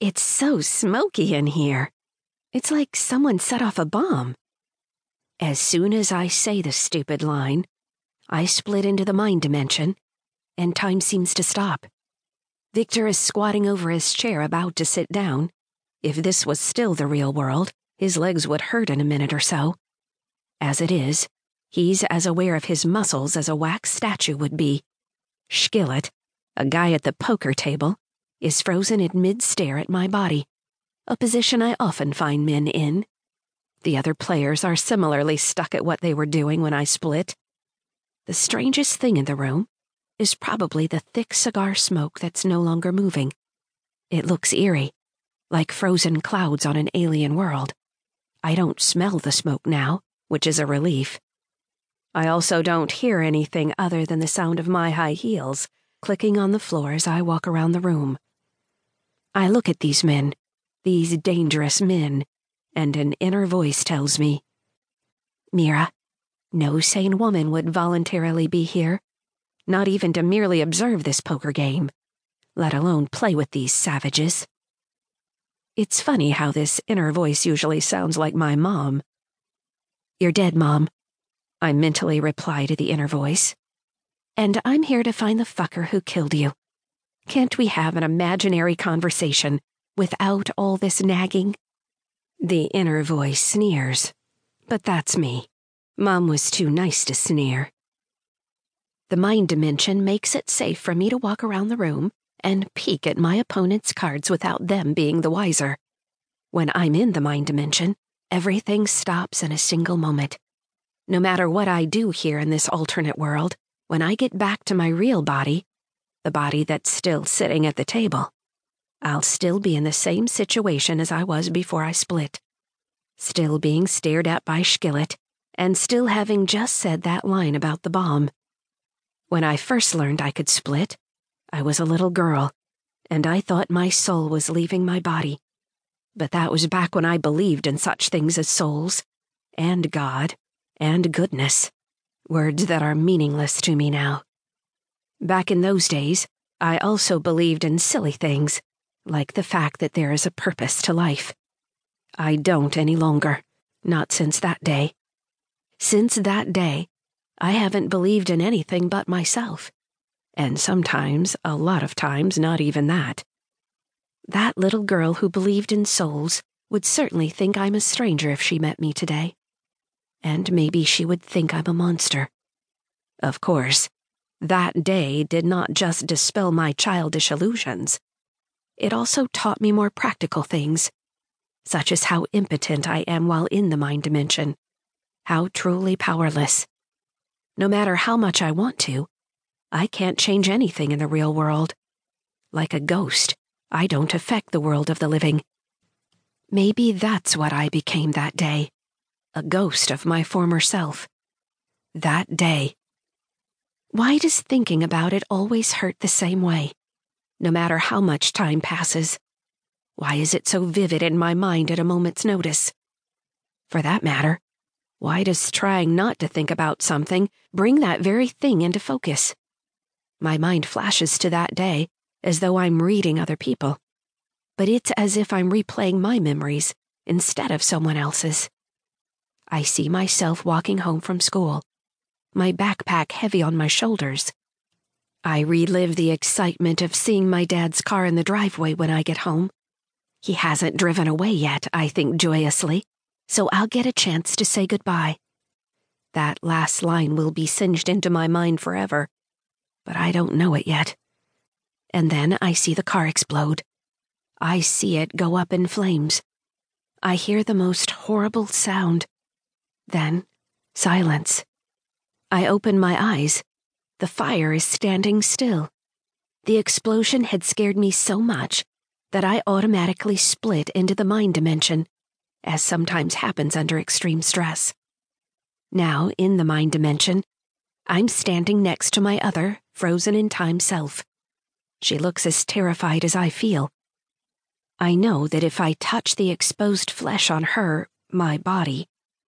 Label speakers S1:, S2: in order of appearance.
S1: It's so smoky in here. It's like someone set off a bomb. As soon as I say the stupid line, I split into the mind dimension, and time seems to stop. Victor is squatting over his chair about to sit down. If this was still the real world, his legs would hurt in a minute or so. As it is, he's as aware of his muscles as a wax statue would be. Skillet, a guy at the poker table, is frozen in mid stare at my body, a position I often find men in. The other players are similarly stuck at what they were doing when I split. The strangest thing in the room is probably the thick cigar smoke that's no longer moving. It looks eerie, like frozen clouds on an alien world. I don't smell the smoke now, which is a relief. I also don't hear anything other than the sound of my high heels clicking on the floor as I walk around the room. I look at these men, these dangerous men, and an inner voice tells me Mira, no sane woman would voluntarily be here, not even to merely observe this poker game, let alone play with these savages. It's funny how this inner voice usually sounds like my mom. You're dead, Mom. I mentally reply to the inner voice. And I'm here to find the fucker who killed you. Can't we have an imaginary conversation without all this nagging? The inner voice sneers. But that's me. Mom was too nice to sneer. The mind dimension makes it safe for me to walk around the room and peek at my opponent's cards without them being the wiser. When I'm in the mind dimension, everything stops in a single moment. No matter what I do here in this alternate world, when I get back to my real body, the body that's still sitting at the table, I'll still be in the same situation as I was before I split. Still being stared at by Skillet, and still having just said that line about the bomb. When I first learned I could split, I was a little girl, and I thought my soul was leaving my body. But that was back when I believed in such things as souls, and God, and goodness, words that are meaningless to me now. Back in those days, I also believed in silly things, like the fact that there is a purpose to life. I don't any longer, not since that day. Since that day, I haven't believed in anything but myself and sometimes, a lot of times, not even that. That little girl who believed in souls would certainly think I'm a stranger if she met me today. And maybe she would think I'm a monster. Of course, that day did not just dispel my childish illusions. It also taught me more practical things, such as how impotent I am while in the mind dimension, how truly powerless. No matter how much I want to, I can't change anything in the real world. Like a ghost, I don't affect the world of the living. Maybe that's what I became that day a ghost of my former self. That day. Why does thinking about it always hurt the same way, no matter how much time passes? Why is it so vivid in my mind at a moment's notice? For that matter, why does trying not to think about something bring that very thing into focus? My mind flashes to that day as though I'm reading other people. But it's as if I'm replaying my memories instead of someone else's. I see myself walking home from school, my backpack heavy on my shoulders. I relive the excitement of seeing my dad's car in the driveway when I get home. He hasn't driven away yet, I think joyously, so I'll get a chance to say goodbye. That last line will be singed into my mind forever but I don't know it yet. And then I see the car explode. I see it go up in flames. I hear the most horrible sound. Then, silence. I open my eyes. The fire is standing still. The explosion had scared me so much that I automatically split into the mind dimension, as sometimes happens under extreme stress. Now, in the mind dimension, I'm standing next to my other, frozen in time self. She looks as terrified as I feel. I know that if I touch the exposed flesh on her, my body,